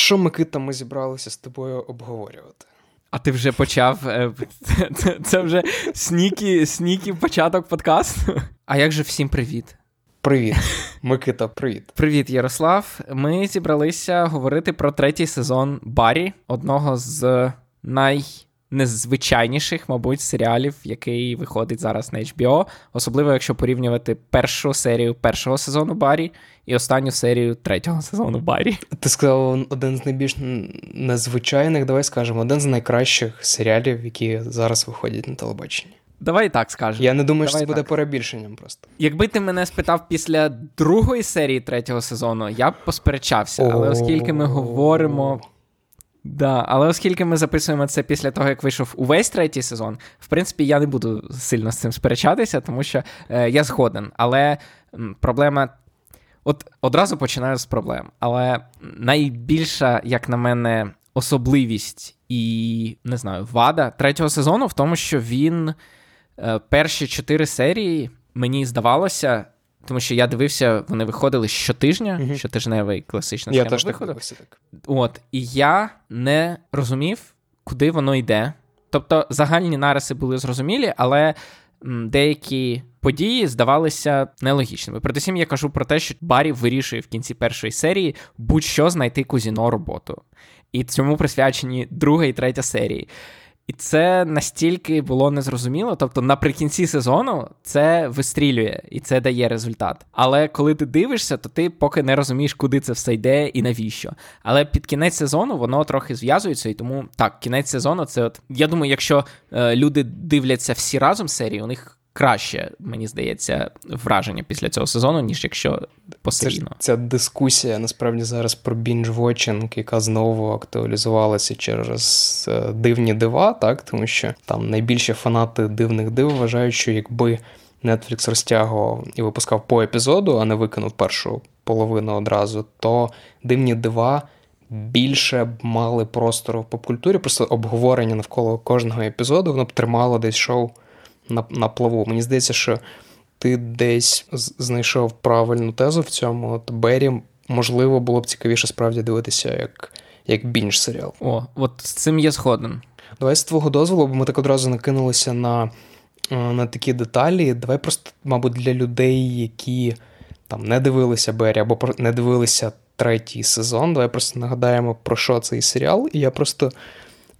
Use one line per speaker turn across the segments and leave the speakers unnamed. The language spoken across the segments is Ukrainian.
що Микита, ми зібралися з тобою обговорювати?
А ти вже почав. Це, це вже снікі, снікі початок подкасту. А як же всім привіт?
Привіт, Микита, привіт.
Привіт, Ярослав. Ми зібралися говорити про третій сезон Барі, одного з найнезвичайніших, мабуть, серіалів, який виходить зараз на HBO, особливо якщо порівнювати першу серію першого сезону Барі і останню серію третього сезону Барі.
Ти сказав один з найбільш незвичайних, давай скажемо, один з найкращих серіалів, які зараз виходять на телебаченні.
Давай так скажемо.
Я не думаю,
Давай
що це буде перебільшенням просто.
Якби ти мене спитав після другої серії третього сезону, я б посперечався. Але оскільки ми говоримо. Да, але оскільки ми записуємо це після того, як вийшов увесь третій сезон, в принципі, я не буду сильно з цим сперечатися, тому що е, я згоден. Але проблема. От одразу починаю з проблем. Але найбільша, як на мене, особливість і не знаю, вада третього сезону в тому, що він е, перші чотири серії мені здавалося, тому що я дивився, вони виходили щотижня,
Мгм.
щотижневий класична
Я теж
виходу.
дивився так.
От, і я не розумів, куди воно йде. Тобто загальні нариси були зрозумілі, але деякі події здавалися нелогічними. Передусім, я кажу про те, що Барі вирішує в кінці першої серії будь-що знайти Кузіно роботу. І цьому присвячені друга і третя серії. І це настільки було незрозуміло. Тобто, наприкінці сезону це вистрілює і це дає результат. Але коли ти дивишся, то ти поки не розумієш, куди це все йде і навіщо. Але під кінець сезону воно трохи зв'язується, і тому так, кінець сезону це от. Я думаю, якщо е, люди дивляться всі разом серії, у них краще, мені здається, враження після цього сезону, ніж якщо посерійно.
ця дискусія насправді зараз про бінж-вотчинг, яка знову актуалізувалася через е, дивні дива, так тому що там найбільші фанати дивних див вважають, що якби Netflix розтягував і випускав по епізоду, а не викинув першу половину одразу, то дивні дива. Більше б мали простору в попкультурі, просто обговорення навколо кожного епізоду, воно б тримало десь шоу на, на плаву. Мені здається, що ти десь знайшов правильну тезу в цьому. От Беррі, можливо, було б цікавіше справді дивитися як, як бінж серіал.
О, от з цим я згоден.
Давай з твого дозволу, бо ми так одразу накинулися на, е, на такі деталі. Давай просто, мабуть, для людей, які там не дивилися Беррі або не дивилися третій сезон. Давай просто нагадаємо, про що цей серіал. І я просто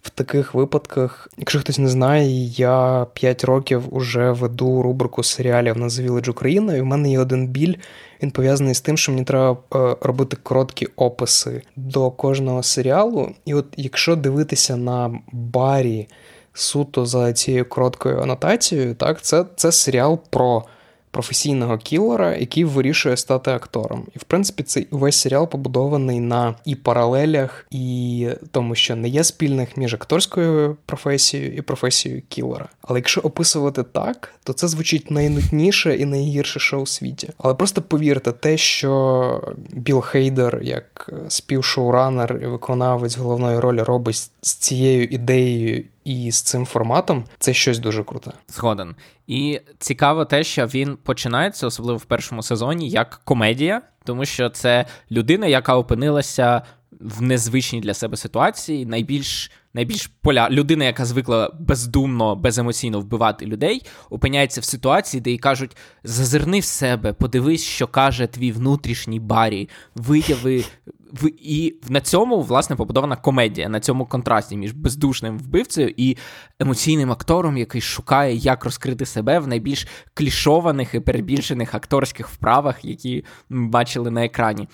в таких випадках, якщо хтось не знає, я 5 років уже веду рубрику серіалів на The Village Україна, і в мене є один біль. Він пов'язаний з тим, що мені треба е, робити короткі описи до кожного серіалу. І от якщо дивитися на барі суто за цією короткою анотацією, так, це, це серіал про професійного кілера, який вирішує стати актором. І в принципі, цей увесь серіал побудований на і паралелях, і тому, що не є спільних між акторською професією і професією кілера. Але якщо описувати так, то це звучить найнудніше і найгірше шоу у світі. Але просто повірте, те, що Білл Хейдер, як співшоуранер і виконавець головної ролі, робить з цією ідеєю і з цим форматом, це щось дуже круте.
Згоден. І цікаво те, що він починається, особливо в першому сезоні, як комедія, тому що це людина, яка опинилася в незвичній для себе ситуації, найбільш. Найбільш поля людина, яка звикла бездумно, беземоційно вбивати людей, опиняється в ситуації, де їй кажуть: зазирни в себе, подивись, що каже твій внутрішній барі, вияви. В- І на цьому власне побудована комедія на цьому контрасті між бездушним вбивцею і емоційним актором, який шукає, як розкрити себе в найбільш клішованих і перебільшених акторських вправах, які бачили на екрані.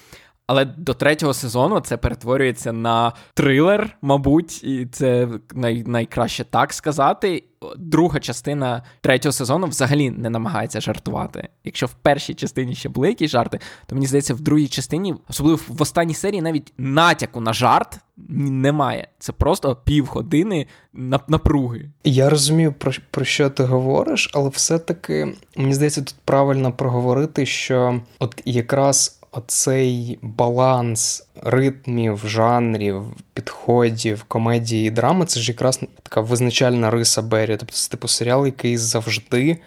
Але до третього сезону це перетворюється на трилер, мабуть, і це най- найкраще так сказати. Друга частина третього сезону взагалі не намагається жартувати. Якщо в першій частині ще були якісь жарти, то мені здається, в другій частині, особливо в останній серії, навіть натяку на жарт немає. Це просто півгодини напруги.
Я розумію, про, про що ти говориш, але все-таки мені здається, тут правильно проговорити, що от якраз оцей баланс ритмів, жанрів, підходів, комедії і драми це ж якраз така визначальна риса Беррі. Тобто це типу серіал, який завжди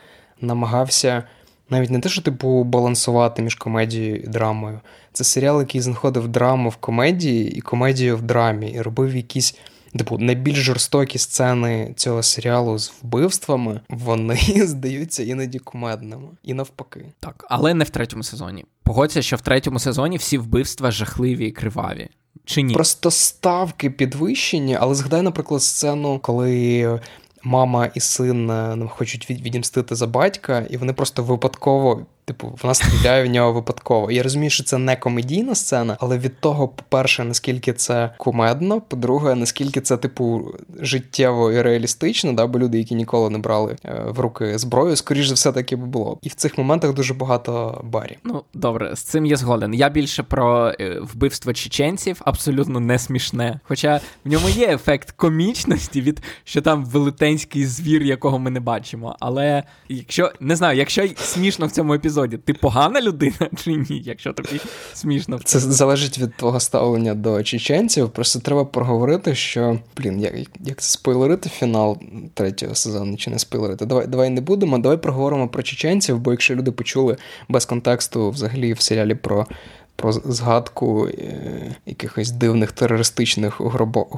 намагався навіть не те, що типу балансувати між комедією і драмою. Це серіал, який знаходив драму в комедії і комедію в драмі, і робив якісь. Типу, найбільш жорстокі сцени цього серіалу з вбивствами вони здаються іноді кумедними. І навпаки.
Так, але не в третьому сезоні. Погодься, що в третьому сезоні всі вбивства жахливі і криваві. Чи ні?
Просто ставки підвищені, але згадай, наприклад, сцену, коли мама і син е, хочуть відімстити за батька, і вони просто випадково Типу, вона стріляє в нього випадково. Я розумію, що це не комедійна сцена, але від того, по-перше, наскільки це кумедно, по-друге, наскільки це, типу, життєво і реалістично, да, бо люди, які ніколи не брали е, в руки зброю, скоріш за все таки було. І в цих моментах дуже багато барів.
Ну добре, з цим я згоден. Я більше про е, вбивство чеченців, абсолютно не смішне. Хоча в ньому є ефект комічності від що там велетенський звір, якого ми не бачимо. Але якщо не знаю, якщо смішно в цьому епізоді епізоді. Ти погана людина чи ні, якщо тобі смішно.
Це залежить від твого ставлення до чеченців. Просто треба проговорити, що блін, як як це спойлерити фінал третього сезону, чи не спойлерити? Давай давай не будемо. Давай проговоримо про чеченців, бо якщо люди почули без контексту взагалі в серіалі про про згадку е, якихось дивних терористичних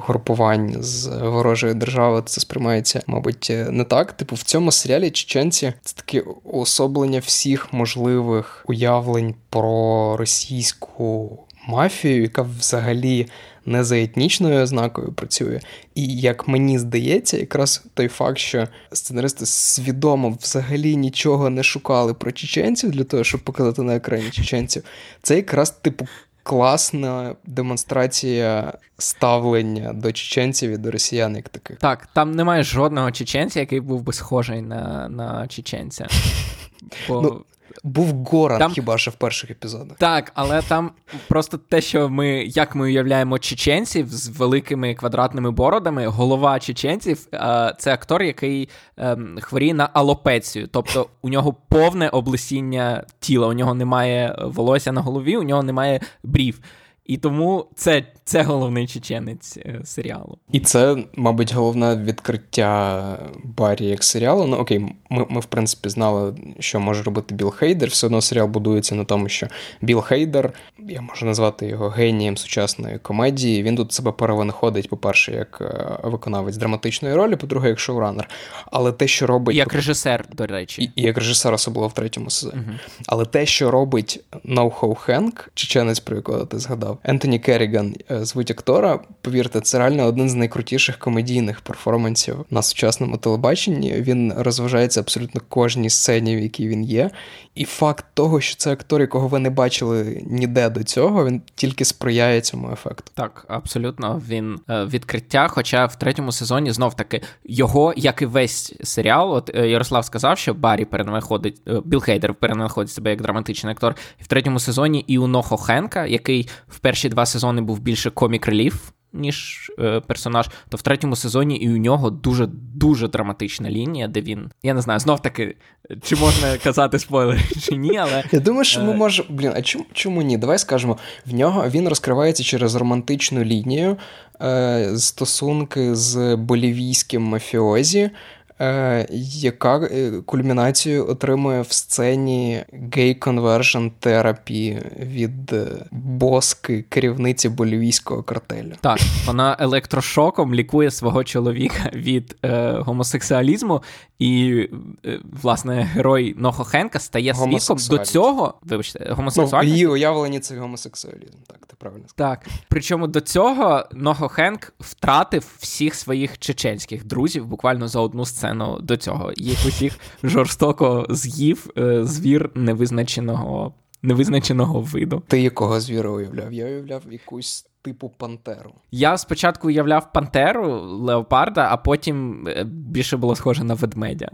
групувань з ворожої держави, це сприймається, мабуть, е, не так. Типу, в цьому серіалі чеченці це таке уособлення всіх можливих уявлень про російську мафію, яка взагалі не за етнічною ознакою працює. І як мені здається, якраз той факт, що сценаристи свідомо взагалі нічого не шукали про чеченців для того, щоб показати на екрані чеченців, це якраз типу. Класна демонстрація ставлення до чеченців і до росіян, як таких.
Так, там немає жодного чеченця, який був би схожий на на чеченця.
Бо... Ну, був Горан там... хіба що в перших епізодах.
Так, але там просто те, що ми як ми уявляємо чеченців з великими квадратними бородами, голова чеченців це актор, який ем, хворіє на алопецію. Тобто у нього повне облесіння тіла, у нього немає волосся на голові, у нього немає брів. І тому це це головний чеченець е, серіалу.
І це, мабуть, головне відкриття Баррі як серіалу. Ну окей, ми, ми в принципі знали, що може робити Біл Хейдер. Все одно серіал будується на тому, що Біл Хейдер, я можу назвати його генієм сучасної комедії. Він тут себе перевинаходить, по-перше, як е, виконавець драматичної ролі, по-друге, як шоуранер. Але те, що робить.
Як режисер, до речі.
І, і як режисер, особливо в третьому сезоні. uh Але те, що робить NoHo Hank, чеченець, про якого ти згадав, Ентоні Керріган е, звуть актора. Повірте, це реально один з найкрутіших комедійних перформансів на сучасному телебаченні. Він розважається абсолютно кожній сцені, в якій він є. І факт того, що це актор, якого ви не бачили ніде до цього, він тільки сприяє цьому ефекту.
Так, абсолютно він е, відкриття. Хоча в третьому сезоні знов таки його, як і весь серіал, от е, Ярослав сказав, що Барі перенаходить Біл Хейдер перенаходить себе як драматичний актор. І в третьому сезоні і у Нохо Хенка, який в перші два сезони був більше комік реліф, ніж е, персонаж, то в третьому сезоні і у нього дуже дуже драматична лінія, де він. Я не знаю, знов таки, чи можна казати спойлери, чи ні, але.
Я думаю, що ми е, можемо. Блін, а чому чому ні? Давай скажемо, в нього він розкривається через романтичну лінію е, стосунки з болівійським мафіозі. Е, яка е, кульмінацію отримує в сцені гей конвершн терапії від е, боски керівниці болівійського картелю.
Так, вона електрошоком лікує свого чоловіка від е, гомосексуалізму, і, е, власне, герой Нохо Хенка стає свідком до цього. Вибачте, гомосексуальність?
Ну, її уявлені це гомосексуалізм. Так, ти правильно
сказав. Так. Причому до цього Нохо Хенк втратив всіх своїх чеченських друзів буквально за одну сцену сцену до цього. Їх усіх жорстоко з'їв е, звір невизначеного невизначеного виду.
Ти якого звіра уявляв? Я уявляв якусь. Типу пантеру.
Я спочатку уявляв пантеру леопарда, а потім е, більше було схоже на ведмедя.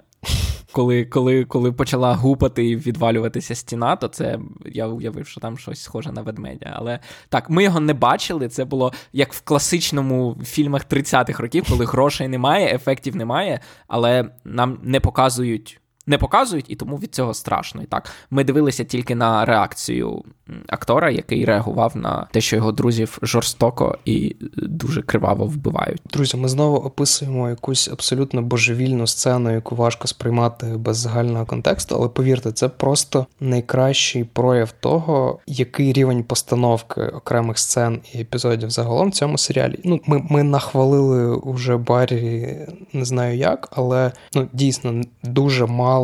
Коли коли, коли почала гупати і відвалюватися стіна, то це я уявив, що там щось схоже на ведмедя. Але так, ми його не бачили. Це було як в класичному фільмах 30-х років, коли грошей немає, ефектів немає, але нам не показують не показують, і тому від цього страшно. І так, ми дивилися тільки на реакцію актора, який реагував на те, що його друзів жорстоко і дуже криваво вбивають.
Друзі, ми знову описуємо якусь абсолютно божевільну сцену, яку важко сприймати без загального контексту, але повірте, це просто найкращий прояв того, який рівень постановки окремих сцен і епізодів загалом в цьому серіалі. Ну, ми ми нахвалили вже Баррі, не знаю як, але ну дійсно дуже мало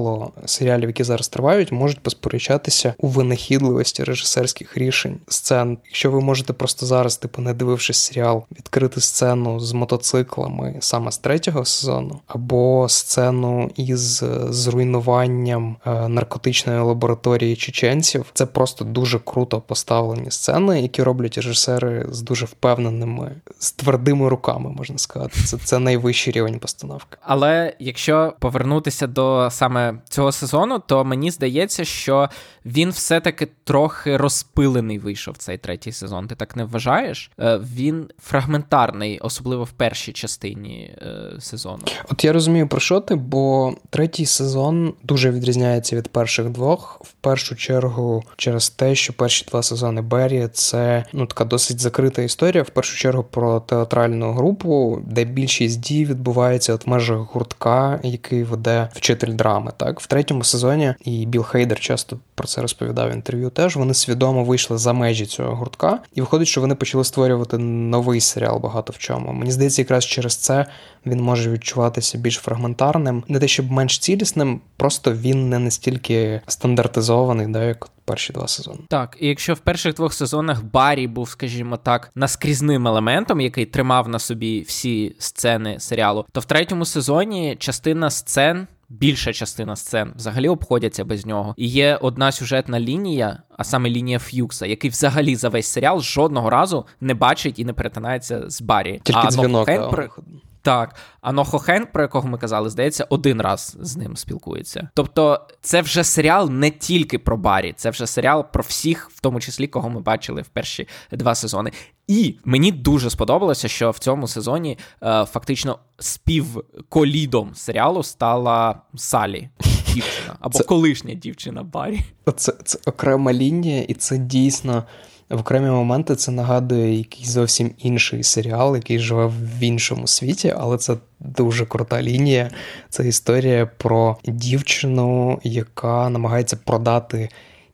серіалів, які зараз тривають, можуть посперечатися у винахідливості режисерських рішень сцен. Якщо ви можете просто зараз, типу, не дивившись серіал, відкрити сцену з мотоциклами саме з третього сезону, або сцену із зруйнуванням е, наркотичної лабораторії чеченців, це просто дуже круто поставлені сцени, які роблять режисери з дуже впевненими, з твердими руками, можна сказати. Це це найвищий рівень постановки.
Але якщо повернутися до саме цього сезону, то мені здається, що він все-таки трохи розпилений вийшов цей третій сезон. Ти так не вважаєш? Е, він фрагментарний, особливо в першій частині е, сезону.
От я розумію про що ти, бо третій сезон дуже відрізняється від перших двох. В першу чергу, через те, що перші два сезони Беррі це ну така досить закрита історія. В першу чергу про театральну групу, де більшість дій відбувається от в межах гуртка, який веде вчитель драми. Так в третьому сезоні і Біл Хейдер часто про це розповідав в інтерв'ю. Теж вони свідомо вийшли за межі цього гуртка, і виходить, що вони почали створювати новий серіал багато в чому. Мені здається, якраз через це він може відчуватися більш фрагментарним, не те, щоб менш цілісним, просто він не настільки стандартизований, да, як перші два сезони.
Так, і якщо в перших двох сезонах Баррі був, скажімо так, наскрізним елементом, який тримав на собі всі сцени серіалу, то в третьому сезоні частина сцен. Більша частина сцен взагалі обходяться без нього. І є одна сюжетна лінія, а саме лінія Ф'юкса, який взагалі за весь серіал жодного разу не бачить і не перетинається з Баррі.
Тільки
а
дзвінок.
Хенк, так, а Нохо Хенк, про якого ми казали, здається, один раз з ним спілкується. Тобто, це вже серіал не тільки про Барі, це вже серіал про всіх, в тому числі, кого ми бачили в перші два сезони. І мені дуже сподобалося, що в цьому сезоні е, фактично співколідом серіалу стала Салі, дівчина або це... колишня дівчина Барі.
Це, це окрема лінія, і це дійсно в окремі моменти це нагадує якийсь зовсім інший серіал, який живе в іншому світі, але це дуже крута лінія. Це історія про дівчину, яка намагається продати.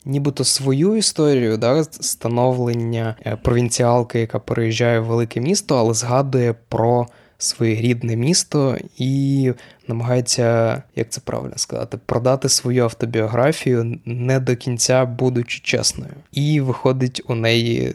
Нібито свою історію, да, становлення е, провінціалки, яка переїжджає в велике місто, але згадує про своє рідне місто і намагається, як це правильно сказати, продати свою автобіографію не до кінця, будучи чесною. І виходить у неї.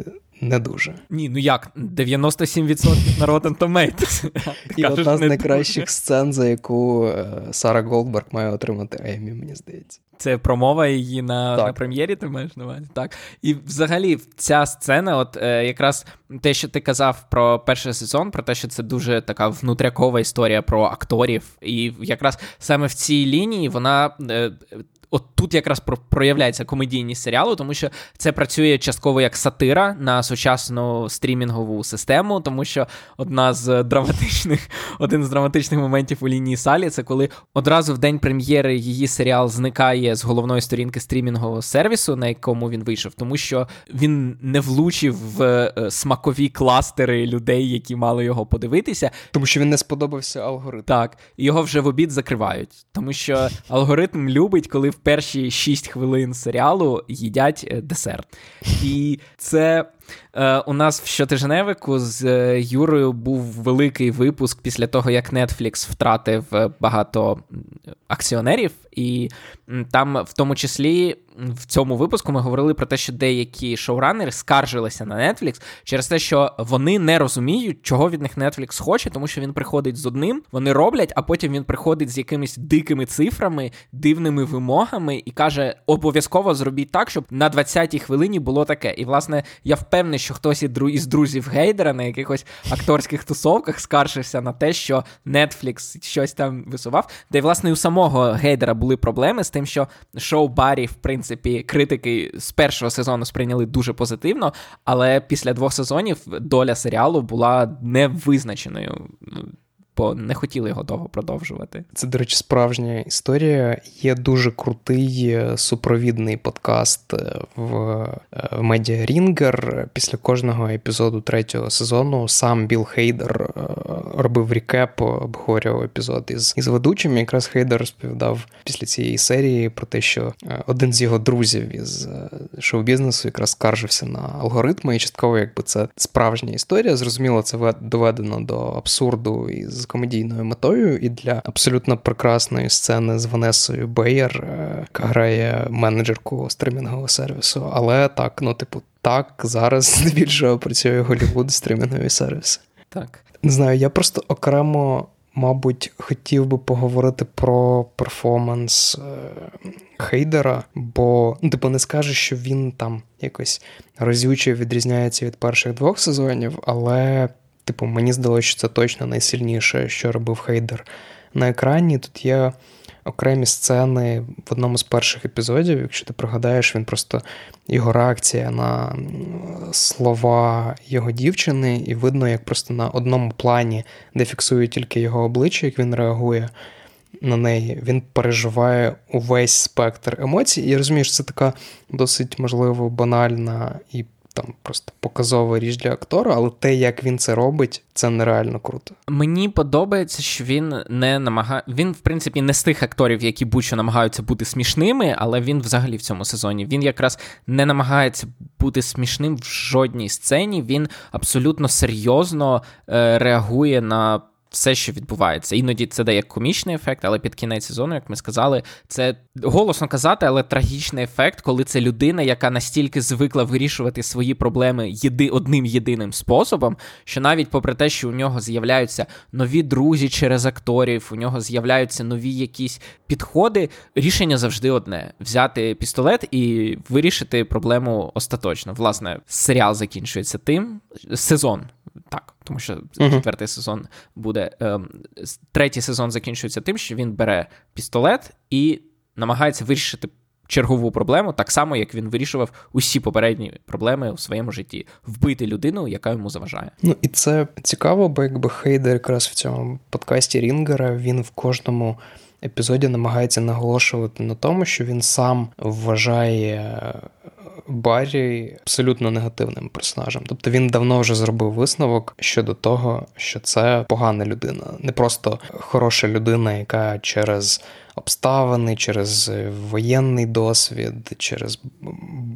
Не дуже.
Ні, ну як? 97% на Rotten Tomatoes.
І одна з найкращих сцен, за яку е, Сара Голдберг має отримати Еммі, мені здається.
Це промова її на на прем'єрі, ти маєш на увазі? Так. І взагалі ця сцена, от е, якраз те, що ти казав про перший сезон, про те, що це дуже така внутрякова історія про акторів. І якраз саме в цій лінії вона. Е, От тут якраз проявляється комедійність серіалу, тому що це працює частково як сатира на сучасну стрімінгову систему, тому що одна з драматичних, один з драматичних моментів у лінії Салі це коли одразу в день прем'єри її серіал зникає з головної сторінки стрімінгового сервісу, на якому він вийшов, тому що він не влучив в е, смакові кластери людей, які мали його подивитися.
Тому що він не сподобався алгоритм.
Так, його вже в обід закривають, тому що алгоритм любить, коли в перші 6 хвилин серіалу їдять е, десерт. І це у нас в щотижневику з е, Юрою був великий випуск після того, як Netflix втратив е, багато акціонерів, і там, в тому числі, в цьому випуску ми говорили про те, що деякі шоуранери скаржилися на Netflix через те, що вони не розуміють, чого від них Netflix хоче, тому що він приходить з одним, вони роблять, а потім він приходить з якимись дикими цифрами, дивними вимогами і каже: обов'язково зробіть так, щоб на 20-й хвилині було таке. І, власне, я впевнений, що хтось із друзів Гейдера на якихось акторських тусовках скаржився на те, що Netflix щось там висував. Де, власне, у самого Гейдера були проблеми з тим, що шоу Баррі, в принципі, критики з першого сезону сприйняли дуже позитивно, але після двох сезонів доля серіалу була невизначеною бо не хотіли його довго продовжувати.
Це, до речі, справжня історія. Є дуже крутий е, супровідний подкаст е, в, е, медіа Ringer. Після кожного епізоду третього сезону сам Біл Хейдер робив recap, обговорював епізод із із ведучим. Якраз Хейдер розповідав після цієї серії про те, що один з його друзів із шоу-бізнесу якраз скаржився на алгоритми, і частково, якби це справжня історія. Зрозуміло, це доведено до абсурду із комедійною метою, і для абсолютно прекрасної сцени з Ванесою Бейер, е, яка грає менеджерку стримінгового сервісу. Але так, ну, типу, так, зараз здебільшого працює Голівуд стримінгові сервіси.
Так.
Не знаю, я просто окремо. Мабуть, хотів би поговорити про перформанс е, Хейдера, бо ну, типу не скажеш, що він там якось розюче відрізняється від перших двох сезонів, але Типу, мені здалося, що це точно найсильніше, що робив Хейдер на екрані. Тут є окремі сцени в одному з перших епізодів. Якщо ти пригадаєш, він просто його реакція на слова його дівчини, і видно, як просто на одному плані, де фіксує тільки його обличчя, як він реагує. На неї він переживає увесь спектр емоцій. І що це така досить можливо банальна і там просто показова річ для актора, але те, як він це робить, це нереально круто.
Мені подобається, що він не намагає. Він, в принципі, не з тих акторів, які будь-що намагаються бути смішними, але він взагалі в цьому сезоні він якраз не намагається бути смішним в жодній сцені. Він абсолютно серйозно е, реагує на все, що відбувається. Іноді це дає комічний ефект, але під кінець сезону, як ми сказали, це голосно казати, але трагічний ефект, коли це людина, яка настільки звикла вирішувати свої проблеми єди, одним єдиним способом, що навіть попри те, що у нього з'являються нові друзі через акторів, у нього з'являються нові якісь підходи. Рішення завжди одне: взяти пістолет і вирішити проблему остаточно. Власне, серіал закінчується тим сезон. Так, тому що uh-huh. четвертий сезон буде. Ем, третій сезон закінчується тим, що він бере пістолет і намагається вирішити чергову проблему, так само, як він вирішував усі попередні проблеми у своєму житті вбити людину, яка йому заважає.
Ну і це цікаво, бо якби Хейдер якраз в цьому подкасті Рінгера він в кожному. Епізоді намагається наголошувати на тому, що він сам вважає Баррі абсолютно негативним персонажем. Тобто він давно вже зробив висновок щодо того, що це погана людина, не просто хороша людина, яка через обставини, через воєнний досвід, через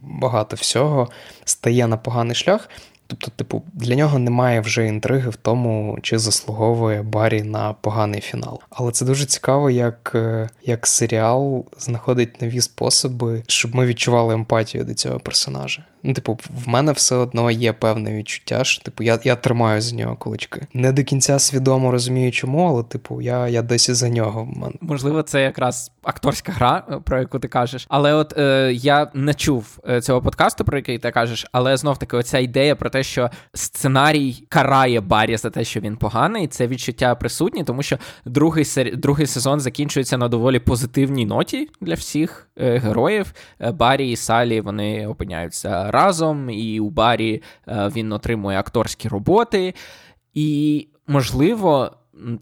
багато всього стає на поганий шлях. Тобто, типу, для нього немає вже інтриги в тому, чи заслуговує Барі на поганий фінал. Але це дуже цікаво, як е, як серіал знаходить нові способи, щоб ми відчували емпатію до цього персонажа. Ну, типу, в мене все одно є певне відчуття, що типу, я я тримаю з нього кулички. Не до кінця свідомо розумію, чому, але типу, я я досі за нього.
Можливо, це якраз акторська гра, е, про яку ти кажеш. Але от е, я не чув е, цього подкасту, про який ти кажеш, але знов таки, оця ідея про те, що сценарій карає Баррі за те, що він поганий, це відчуття присутні, тому що другий сер... другий сезон закінчується на доволі позитивній ноті для всіх е, героїв. Е, Баррі і Салі вони опиняються разом, і у барі е, він отримує акторські роботи. І, можливо,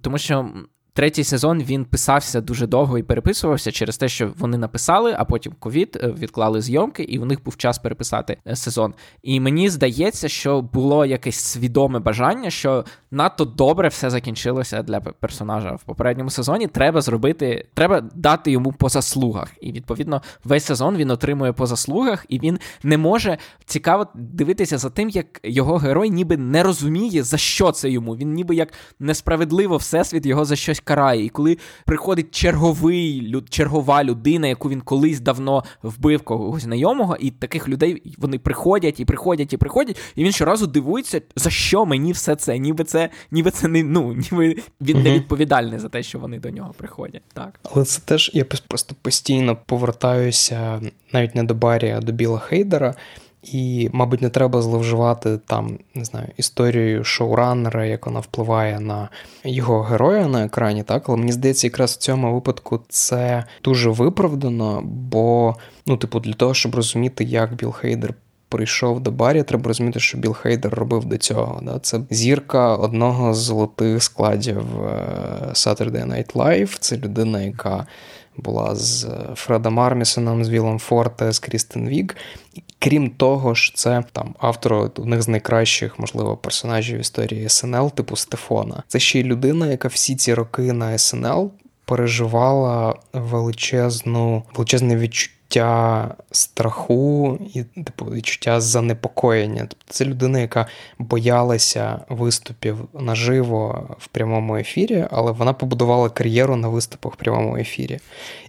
тому що Третій сезон він писався дуже довго і переписувався через те, що вони написали, а потім ковід е, відклали зйомки, і у них був час переписати е, сезон. І мені здається, що було якесь свідоме бажання, що надто добре все закінчилося для персонажа в попередньому сезоні. Треба зробити, треба дати йому по заслугах. І відповідно весь сезон він отримує по заслугах, і він не може цікаво дивитися за тим, як його герой ніби не розуміє, за що це йому. Він ніби як несправедливо всесвіт його за щось карає. І коли приходить черговий чергова людина, яку він колись давно вбив когось знайомого, і таких людей вони приходять і приходять і приходять, і він щоразу дивується, за що мені все це, ніби це, ніби це не ну, ніби він не відповідальний за те, що вони до нього приходять. Так,
але це теж я просто постійно повертаюся навіть не до Барі, а до Біла Хейдера. І, мабуть, не треба зловживати там, не знаю, історією шоураннера, як вона впливає на його героя на екрані, так, але мені здається, якраз в цьому випадку це дуже виправдано, бо, ну, типу, для того, щоб розуміти, як Біл Хейдер прийшов до барі, треба розуміти, що Біл Хейдер робив до цього. Да? Це зірка одного з золотих складів е, Saturday Night Live. Це людина, яка була з Фредом Армісоном, з Вілом Форте, з Крістен Вік. Крім того ж, це там автор одних з найкращих, можливо, персонажів історії СНЛ, типу Стефона. Це ще й людина, яка всі ці роки на СНЛ переживала величезну величезне відчуття відчуття страху і типу відчуття занепокоєння. Тобто це людина, яка боялася виступів наживо в прямому ефірі, але вона побудувала кар'єру на виступах в прямому ефірі.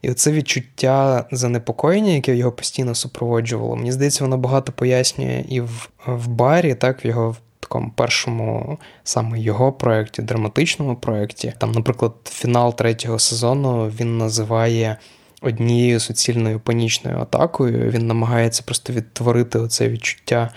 І це відчуття занепокоєння, яке його постійно супроводжувало. Мені здається, воно багато пояснює і в, в барі, так в його. Такому першому саме його проєкті, драматичному проєкті. Там, наприклад, фінал третього сезону він називає однією суцільною панічною атакою. Він намагається просто відтворити оце відчуття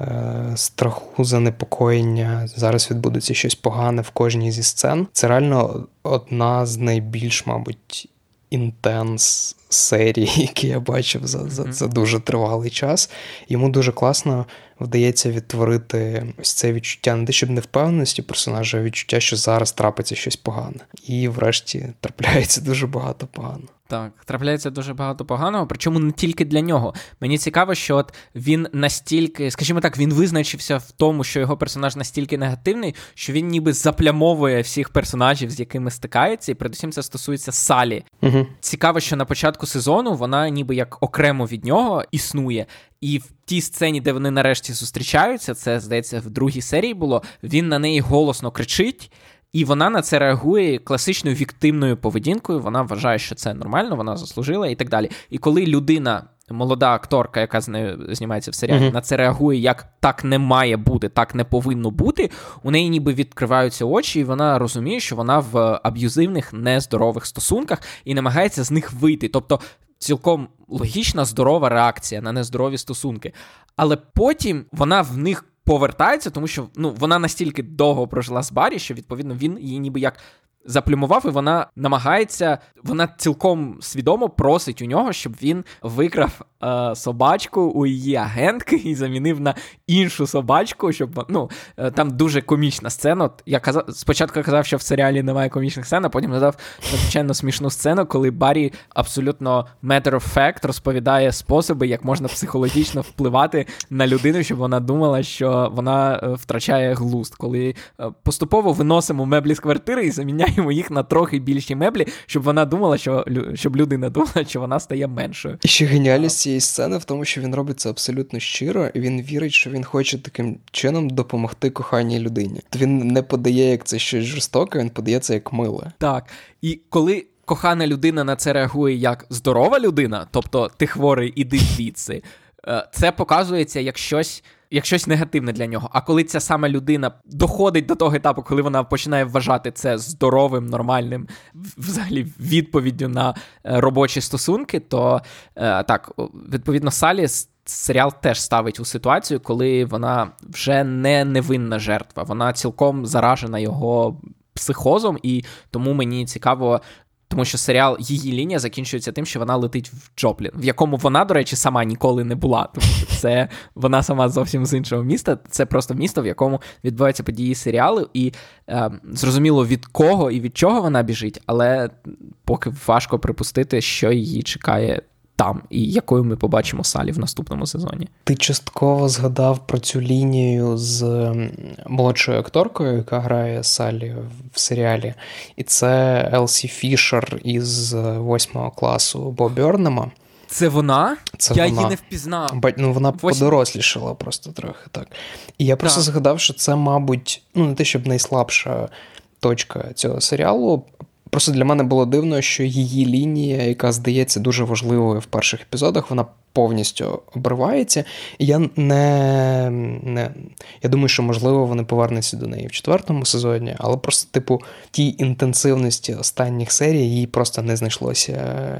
е, страху, занепокоєння. Зараз відбудеться щось погане в кожній зі сцен. Це реально одна з найбільш, мабуть, інтенс серій, які я бачив за, за, за дуже тривалий час. Йому дуже класно вдається відтворити ось це відчуття не те, щоб невпевненості персонажа, а відчуття, що зараз трапиться щось погане. І врешті трапляється дуже багато поганого.
Так, трапляється дуже багато поганого, причому не тільки для нього. Мені цікаво, що от він настільки, скажімо так, він визначився в тому, що його персонаж настільки негативний, що він ніби заплямовує всіх персонажів, з якими стикається, і передусім це стосується Салі.
Угу.
Цікаво, що на початку сезону вона ніби як окремо від нього існує. І в тій сцені, де вони нарешті зустрічаються, це здається в другій серії було. Він на неї голосно кричить. І вона на це реагує класичною віктивною поведінкою. Вона вважає, що це нормально, вона заслужила і так далі. І коли людина, молода акторка, яка з нею знімається в серіалі, mm-hmm. на це реагує, як так не має бути, так не повинно бути. У неї ніби відкриваються очі, і вона розуміє, що вона в аб'юзивних нездорових стосунках і намагається з них вийти. Тобто. Цілком логічна, здорова реакція на нездорові стосунки. Але потім вона в них повертається, тому що ну, вона настільки довго прожила з Барі, що відповідно він її ніби як заплюмував, і вона намагається, вона цілком свідомо просить у нього, щоб він викрав е, собачку у її агентки і замінив на іншу собачку, щоб ну е, там дуже комічна сцена. Я казав спочатку казав, що в серіалі немає комічних сцен, а потім додав надзвичайно смішну сцену, коли Барі абсолютно matter of fact розповідає способи, як можна психологічно впливати на людину, щоб вона думала, що вона е, втрачає глузд, коли е, поступово виносимо меблі з квартири і заміняємо їх на трохи більші меблі, щоб вона думала, що щоб людина думала, що вона стає меншою.
І ще геніальність цієї сцени в тому, що він робить це абсолютно щиро, і він вірить, що він хоче таким чином допомогти коханій людині. Він не подає як це щось жорстоке, він подає це як миле.
Так. І коли. Кохана людина на це реагує як здорова людина, тобто ти хворий, іди звідси. Е, це показується як щось як щось негативне для нього. А коли ця сама людина доходить до того етапу, коли вона починає вважати це здоровим, нормальним, взагалі відповіддю на е, робочі стосунки, то е, так, відповідно, Салі серіал теж ставить у ситуацію, коли вона вже не невинна жертва, вона цілком заражена його. Психозом, і тому мені цікаво тому що серіал її лінія закінчується тим, що вона летить в Джоплін, в якому вона, до речі, сама ніколи не була. Тому що це вона сама зовсім з іншого міста. Це просто місто, в якому відбуваються події серіалу, і е, зрозуміло від кого і від чого вона біжить, але поки важко припустити, що її чекає там, і якою ми побачимо Салі в наступному сезоні.
Ти частково згадав про цю лінію з молодшою акторкою, яка грає Салі в серіалі, і це Елсі Фішер із восьмого класу Бо Бьорнема.
Це вона? Це Я вона. її не впізнав.
Ба, ну, Вона Восьм... подорослішала просто трохи так. І я просто так. згадав, що це, мабуть, ну не те, щоб найслабша точка цього серіалу. Просто для мене було дивно, що її лінія, яка здається дуже важливою в перших епізодах, вона повністю обривається. Я не, не я думаю, що можливо вони повернуться до неї в четвертому сезоні, але просто, типу, тій інтенсивності останніх серій їй просто не знайшлося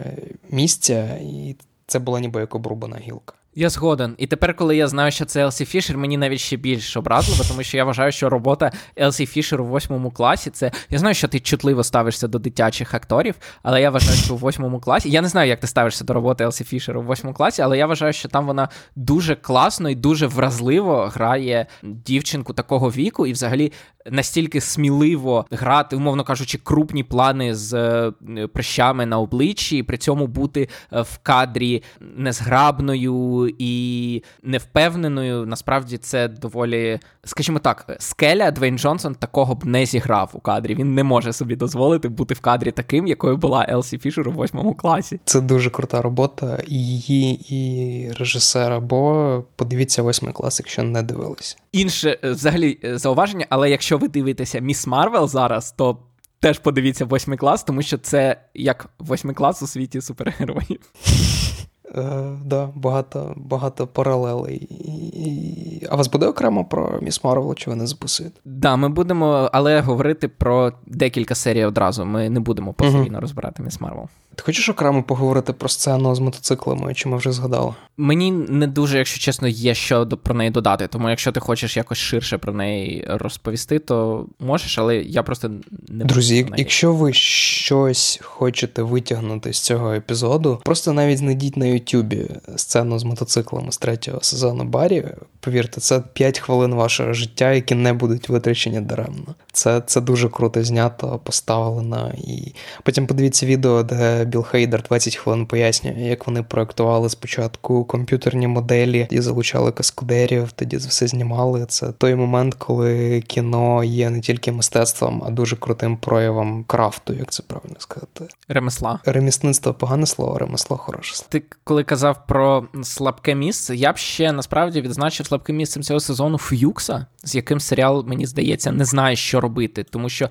місця, і це була ніби як обрубана гілка.
Я згоден. І тепер, коли я знаю, що це Елсі Фішер, мені навіть ще більш образливо, тому що я вважаю, що робота Елсі Фішер у восьмому класі це. Я знаю, що ти чутливо ставишся до дитячих акторів, але я вважаю, що у восьмому класі. Я не знаю, як ти ставишся до роботи Елсі Фішер у восьмому класі, але я вважаю, що там вона дуже класно і дуже вразливо грає дівчинку такого віку, і взагалі настільки сміливо грати, умовно кажучи, крупні плани з е, прищами на обличчі, і при цьому бути е, в кадрі незграбною і невпевненою. Насправді це доволі, скажімо так, скеля Двейн Джонсон такого б не зіграв у кадрі. Він не може собі дозволити бути в кадрі таким, якою була Елсі Фішер у восьмому класі.
Це дуже крута робота і її, і режисера. Бо подивіться восьмий клас, якщо не дивилися.
Інше е, взагалі зауваження, але якщо ви дивитеся Міз Марвел зараз, то теж подивіться восьмий клас, тому що це як восьмий клас у світі супергероїв.
Е, да, багато багато паралелей. І... А вас буде окремо про Міз Марвел, чи ви не записуєте?
Да, ми будемо, але говорити про декілька серій одразу. Ми не будемо постійно розбирати Міс Марвел.
Ти хочеш окремо поговорити про сцену з мотоциклами, чи ми вже згадали?
Мені не дуже, якщо чесно, є що про неї додати. Тому якщо ти хочеш якось ширше про неї розповісти, то можеш, але я просто не
Друзі, якщо ви щось хочете витягнути з цього епізоду, просто навіть знайдіть на Ютубі сцену з мотоциклами з третього сезону Барі. Повірте, це 5 хвилин вашого життя, які не будуть витрачені даремно. Це це дуже круто знято, поставлено. І потім подивіться відео, де Біл Хейдер 20 хвилин пояснює, як вони проектували спочатку комп'ютерні моделі і залучали каскудерів, тоді все знімали. Це той момент, коли кіно є не тільки мистецтвом, а дуже крутим проявом крафту, як це правильно сказати.
Ремесла.
Ремісництво погане слово, ремесло хороше.
Ти коли казав про слабке місце, я б ще насправді відзначив слабким місцем цього сезону Ф'юкса, з яким серіал, мені здається, не знає, що робити, тому що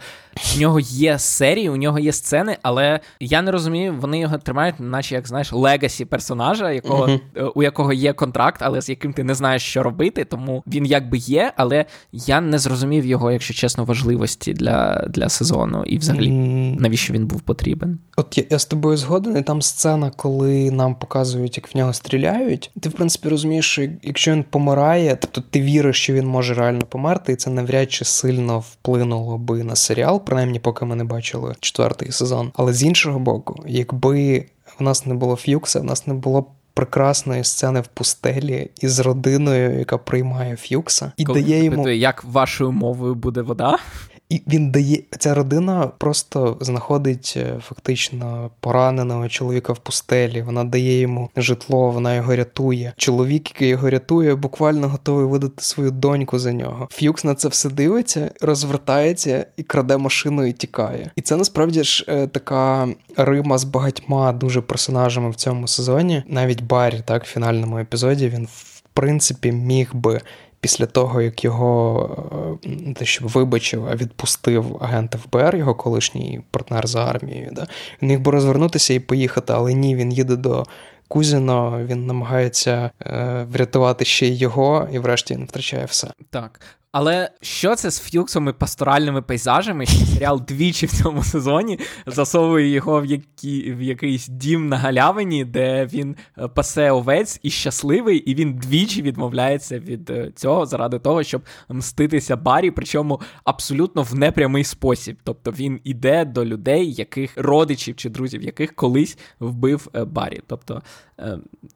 в нього є серії, у нього є сцени, але я не розумію, вони його тримають, наче як знаєш, legacy персонажа, якого uh-huh. у якого є контракт, але з яким ти не знаєш, що робити. Тому він якби є, але я не зрозумів його, якщо чесно, важливості для для сезону. І взагалі, навіщо він був потрібен?
От я, я з тобою згоден, і там сцена, коли нам показують, як в нього стріляють. Ти, в принципі, розумієш, що якщо він помирає, тобто ти віриш, що він може реально померти, і це навряд чи сильно вплинуло би на серіал, принаймні, поки ми не бачили четвертий сезон. Але з іншого боку, якби в нас не було Ф'юкса, в нас не було прекрасної сцени в пустелі із родиною, яка приймає Ф'юкса, і Коли дає йому
як вашою мовою буде вода.
І він дає ця родина просто знаходить е, фактично пораненого чоловіка в пустелі. Вона дає йому житло, вона його рятує. Чоловік, який його рятує, буквально готовий видати свою доньку за нього. Ф'юкс на це все дивиться, розвертається і краде машину і тікає. І це насправді ж е, така рима з багатьма дуже персонажами в цьому сезоні. Навіть Баррі, так в фінальному епізоді він в принципі міг би після того, як його е, те, що вибачив, а відпустив агент ФБР, його колишній партнер за армією, да? він міг би розвернутися і поїхати, але ні, він їде до. Кузіно, він намагається е, врятувати ще й його, і врешті він втрачає все.
Так. Але що це з ф'юксом і пасторальними пейзажами? Серіал двічі в цьому сезоні засовує його в які, в якийсь дім на галявині, де він е, пасе овець і щасливий, і він двічі відмовляється від е, цього заради того, щоб мститися Барі, причому абсолютно в непрямий спосіб. Тобто він іде до людей, яких родичів чи друзів, яких колись вбив е, Барі. Тобто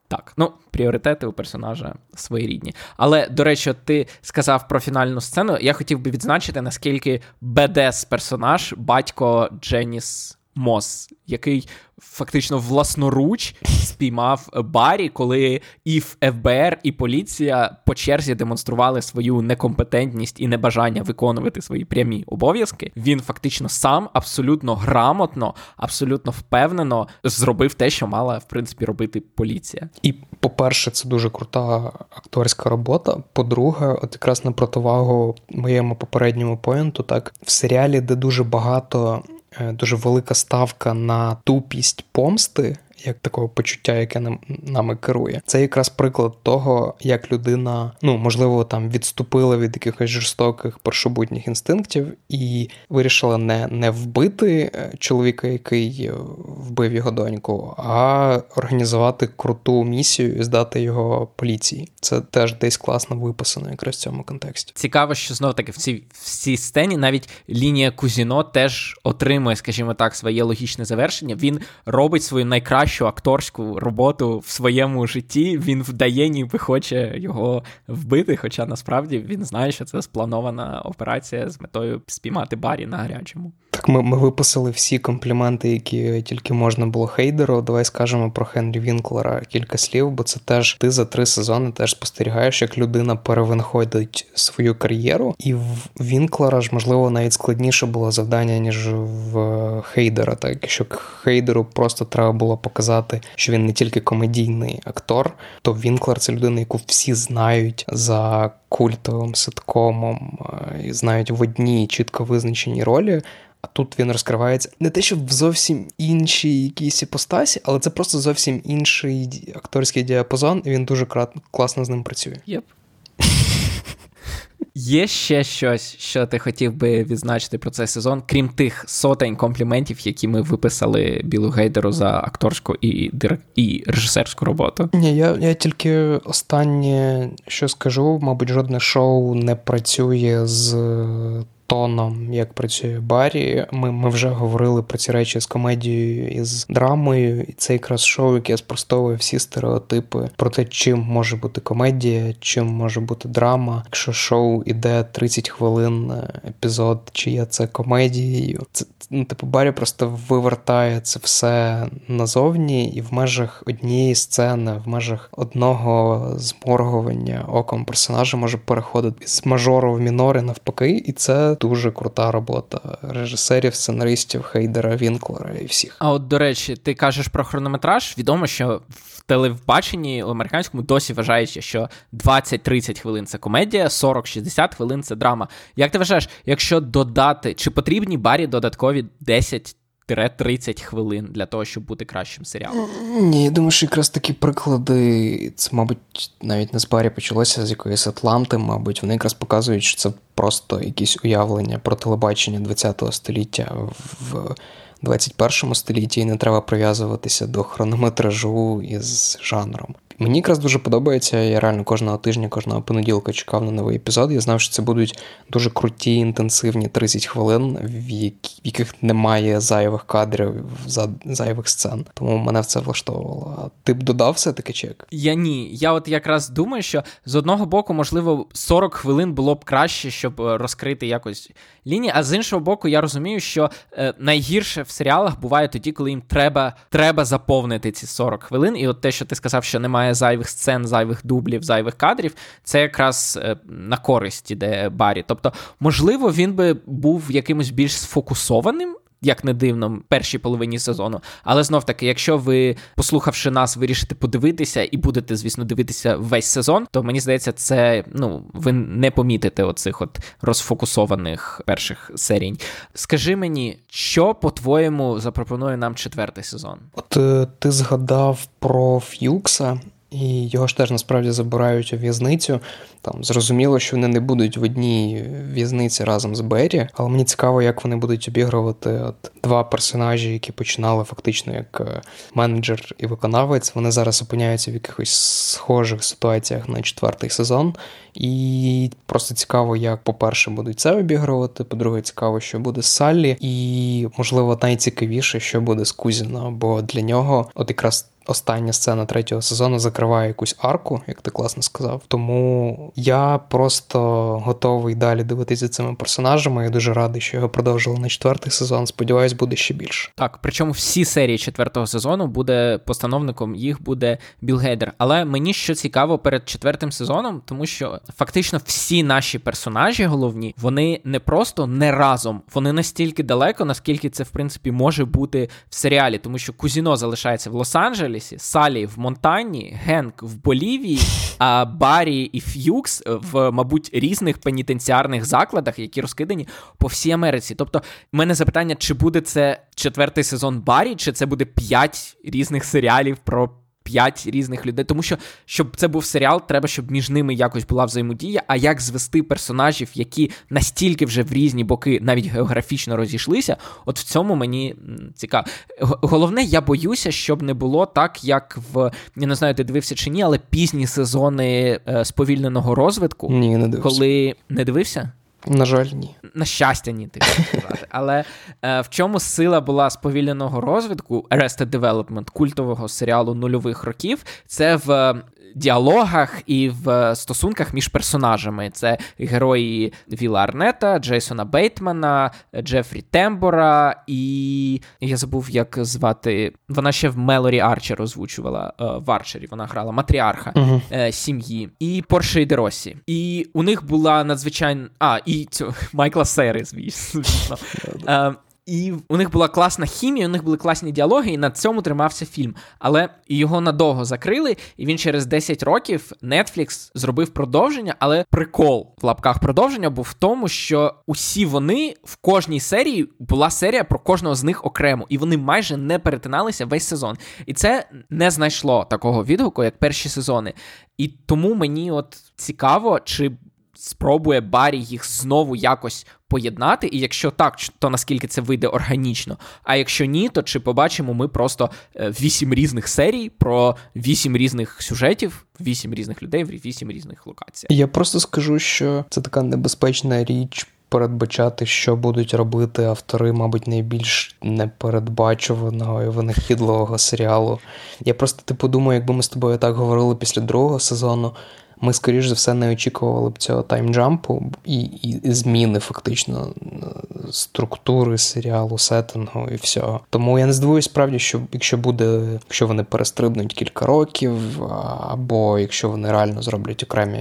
так, ну, пріоритети у персонажа своєрідні. Але, до речі, ти сказав про фінальну сцену. Я хотів би відзначити, наскільки БДС персонаж, батько Дженіс Мос, який фактично власноруч спіймав Барі, коли і ФБР, і поліція по черзі демонстрували свою некомпетентність і небажання виконувати свої прямі обов'язки. Він фактично сам абсолютно грамотно, абсолютно впевнено зробив те, що мала в принципі робити поліція.
І по-перше, це дуже крута акторська робота. По-друге, от якраз на противагу моєму попередньому поєнту, так в серіалі, де дуже багато. Е, дуже велика ставка на тупість помсти, як такого почуття, яке нам нами керує. Це якраз приклад того, як людина, ну можливо, там відступила від якихось жорстоких першобутніх інстинктів і вирішила не, не вбити е, чоловіка, який е, вбив його доньку, а організувати круту місію і здати його поліції. Це теж десь класно виписано, якраз в цьому контексті.
Цікаво, що знов таки в цій в цій сцені навіть лінія Кузіно теж отримує, скажімо так, своє логічне завершення. Він робить свою найкращу акторську роботу в своєму житті. Він вдає, ніби хоче його вбити. Хоча насправді він знає, що це спланована операція з метою спіймати Барі на гарячому.
Так, ми ми виписали всі компліменти, які тільки можна було хейдеру. Давай скажемо про Хенрі Вінклера кілька слів, бо це теж ти за три сезони теж спостерігаєш, як людина перевинаходить свою кар'єру, і в Вінклера ж можливо навіть складніше було завдання ніж в Хейдера. Так якщо Хейдеру просто треба було показати, що він не тільки комедійний актор, то Вінклер це людина, яку всі знають за культовим ситкомом е, і знають в одній чітко визначеній ролі. А тут він розкривається не те, що в зовсім іншій якійсь іпостасі, але це просто зовсім інший акторський діапазон, і він дуже класно з ним працює.
Yep. Є ще щось, що ти хотів би відзначити про цей сезон, крім тих сотень компліментів, які ми виписали Білу Гейдеру за акторську і і режисерську роботу?
Ні, я я тільки останнє що скажу, мабуть, жодне шоу не працює з тоном, як працює Барі. Ми ми вже говорили про ці речі з комедією і з драмою, і це якраз шоу, яке спростовує всі стереотипи про те, чим може бути комедія, чим може бути драма. Якщо шоу іде 30 хвилин е, епізод, чи є це комедією, це ну, типу Барі просто вивертає це все назовні, і в межах однієї сцени, в межах одного зморгування оком персонажа може переходити з мажору в мінори навпаки, і це дуже крута робота режисерів, сценаристів, Хейдера, Вінклера і всіх.
А от до речі, ти кажеш про хронометраж. Відомо, що в телебаченні американському досі вважається, що 20-30 хвилин це комедія, 40-60 хвилин це драма. Як ти вважаєш, якщо додати, чи потрібні барі додаткові 10 30 хвилин для того, щоб бути кращим серіалом.
Ні, я думаю, що якраз такі приклади, це, мабуть, навіть не з барі почалося з якоїсь Атланти, мабуть, вони якраз показують, що це просто якісь уявлення про телебачення ХХ століття в 21 столітті, і не треба прив'язуватися до хронометражу із жанром. Мені якраз дуже подобається. Я реально кожного тижня, кожного понеділка чекав на новий епізод. Я знав, що це будуть дуже круті, інтенсивні 30 хвилин, в яких немає зайвих кадрів, зайвих сцен. Тому мене це влаштовувало. А ти б додав все таки чек?
Я ні. Я от якраз думаю, що з одного боку, можливо, 40 хвилин було б краще, щоб е, розкрити якось лінії. А з іншого боку, я розумію, що е, найгірше в серіалах буває тоді, коли їм треба, треба заповнити ці 40 хвилин. І от те, що ти сказав, що немає немає зайвих сцен, зайвих дублів, зайвих кадрів, це якраз е, на користь іде Барі. Тобто, можливо, він би був якимось більш сфокусованим як не дивно, першій половині сезону. Але знов таки, якщо ви, послухавши нас, вирішите подивитися і будете, звісно, дивитися весь сезон, то мені здається, це ну ви не помітите оцих от розфокусованих перших серій. Скажи мені, що по-твоєму запропонує нам четвертий сезон?
От е, ти згадав про Ф'юкса. І його ж теж насправді забирають у в'язницю. Там зрозуміло, що вони не будуть в одній в'язниці разом з Беррі, але мені цікаво, як вони будуть обігрувати от два персонажі, які починали фактично як е, менеджер і виконавець. Вони зараз опиняються в якихось схожих ситуаціях на четвертий сезон. І просто цікаво, як, по-перше, будуть це обігрувати. По-друге, цікаво, що буде з Саллі, і можливо найцікавіше, що буде з Кузіна, бо для нього, от якраз остання сцена третього сезону закриває якусь арку, як ти класно сказав. Тому я просто готовий далі дивитися цими персонажами. Я дуже радий, що його продовжили на четвертий сезон. Сподіваюсь, буде ще більше.
Так, причому всі серії четвертого сезону буде постановником їх буде Біл Гейдер. Але мені що цікаво перед четвертим сезоном, тому що фактично всі наші персонажі головні, вони не просто не разом, вони настільки далеко, наскільки це в принципі може бути в серіалі, тому що Кузіно залишається в Лос-Анджелесі. Лос-Анджелесі, Салі в Монтані, Генк в Болівії, а Барі і Ф'юкс в, мабуть, різних пенітенціарних закладах, які розкидані по всій Америці. Тобто, в мене запитання, чи буде це четвертий сезон Барі, чи це буде п'ять різних серіалів про п'ять різних людей. Тому що, щоб це був серіал, треба, щоб між ними якось була взаємодія. А як звести персонажів, які настільки вже в різні боки, навіть географічно розійшлися, от в цьому мені цікаво. Головне, я боюся, щоб не було так, як в я не знаю, ти дивився чи ні, але пізні сезони е, сповільненого розвитку,
ні, не дивився.
коли не дивився.
На жаль, ні.
На щастя, ні, ти сказати. Але е, в чому сила була сповільненого розвитку Arrested Development, культового серіалу нульових років, це в діалогах і в стосунках між персонажами. Це герої Віла Арнета, Джейсона Бейтмана, Джефрі Тембора, і я забув, як звати. Вона ще в Мелорі Арчер озвучувала е, в Арчері. Вона грала матріарха uh-huh. сім'ї, і Порше і Деросі. І у них була надзвичайно. А, і цю Майкла Сери, звісно. І у них була класна хімія, у них були класні діалоги, і на цьому тримався фільм. Але його надовго закрили, і він через 10 років Netflix зробив продовження. Але прикол в лапках продовження був в тому, що усі вони в кожній серії була серія про кожного з них окремо, і вони майже не перетиналися весь сезон. І це не знайшло такого відгуку, як перші сезони. І тому мені от цікаво, чи спробує Барі їх знову якось поєднати, і якщо так, то наскільки це вийде органічно. А якщо ні, то чи побачимо ми просто е, вісім різних серій про вісім різних сюжетів, вісім різних людей в вісім різних локацій.
Я просто скажу, що це така небезпечна річ. Передбачати, що будуть робити автори, мабуть, найбільш непередбачуваного і винахідливого серіалу. Я просто типу думаю, якби ми з тобою так говорили після другого сезону, ми, скоріш за все, не очікували б цього таймджампу і, і, і зміни фактично структури серіалу, сеттингу і всього. Тому я не здивуюсь справді, що якщо буде, якщо вони перестрибнуть кілька років, або якщо вони реально зроблять окремі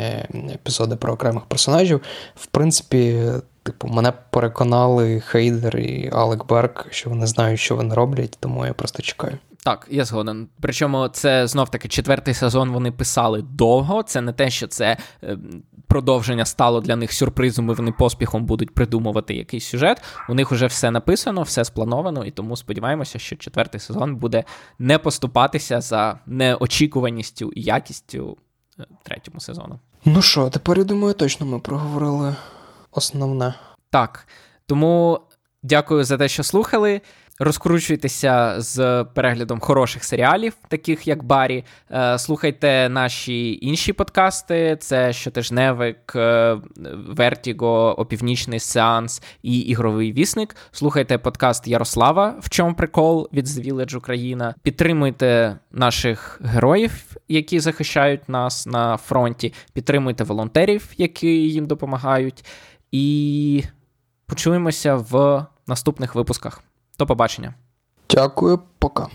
епізоди про окремих персонажів, в принципі. Типу, мене переконали Хейдер і Алек Берг, що вони знають, що вони роблять, тому я просто чекаю.
Так, я згоден. Причому це знов таки четвертий сезон вони писали довго. Це не те, що це е, продовження стало для них сюрпризом, і вони поспіхом будуть придумувати якийсь сюжет. У них вже все написано, все сплановано, і тому сподіваємося, що четвертий сезон буде не поступатися за неочікуваністю і якістю е, третьому сезону.
Ну що, тепер я думаю, точно ми проговорили основне.
Так. Тому дякую за те, що слухали. Розкручуйтеся з переглядом хороших серіалів, таких як Барі. Е, слухайте наші інші подкасти: це щотижневик, Вертіго, Опівнічний Сеанс і Ігровий Вісник. Слухайте подкаст Ярослава, в чому прикол від The Village Україна. Підтримуйте наших героїв, які захищають нас на фронті. Підтримуйте волонтерів, які їм допомагають. І почуємося в наступних випусках. До побачення.
Дякую, пока.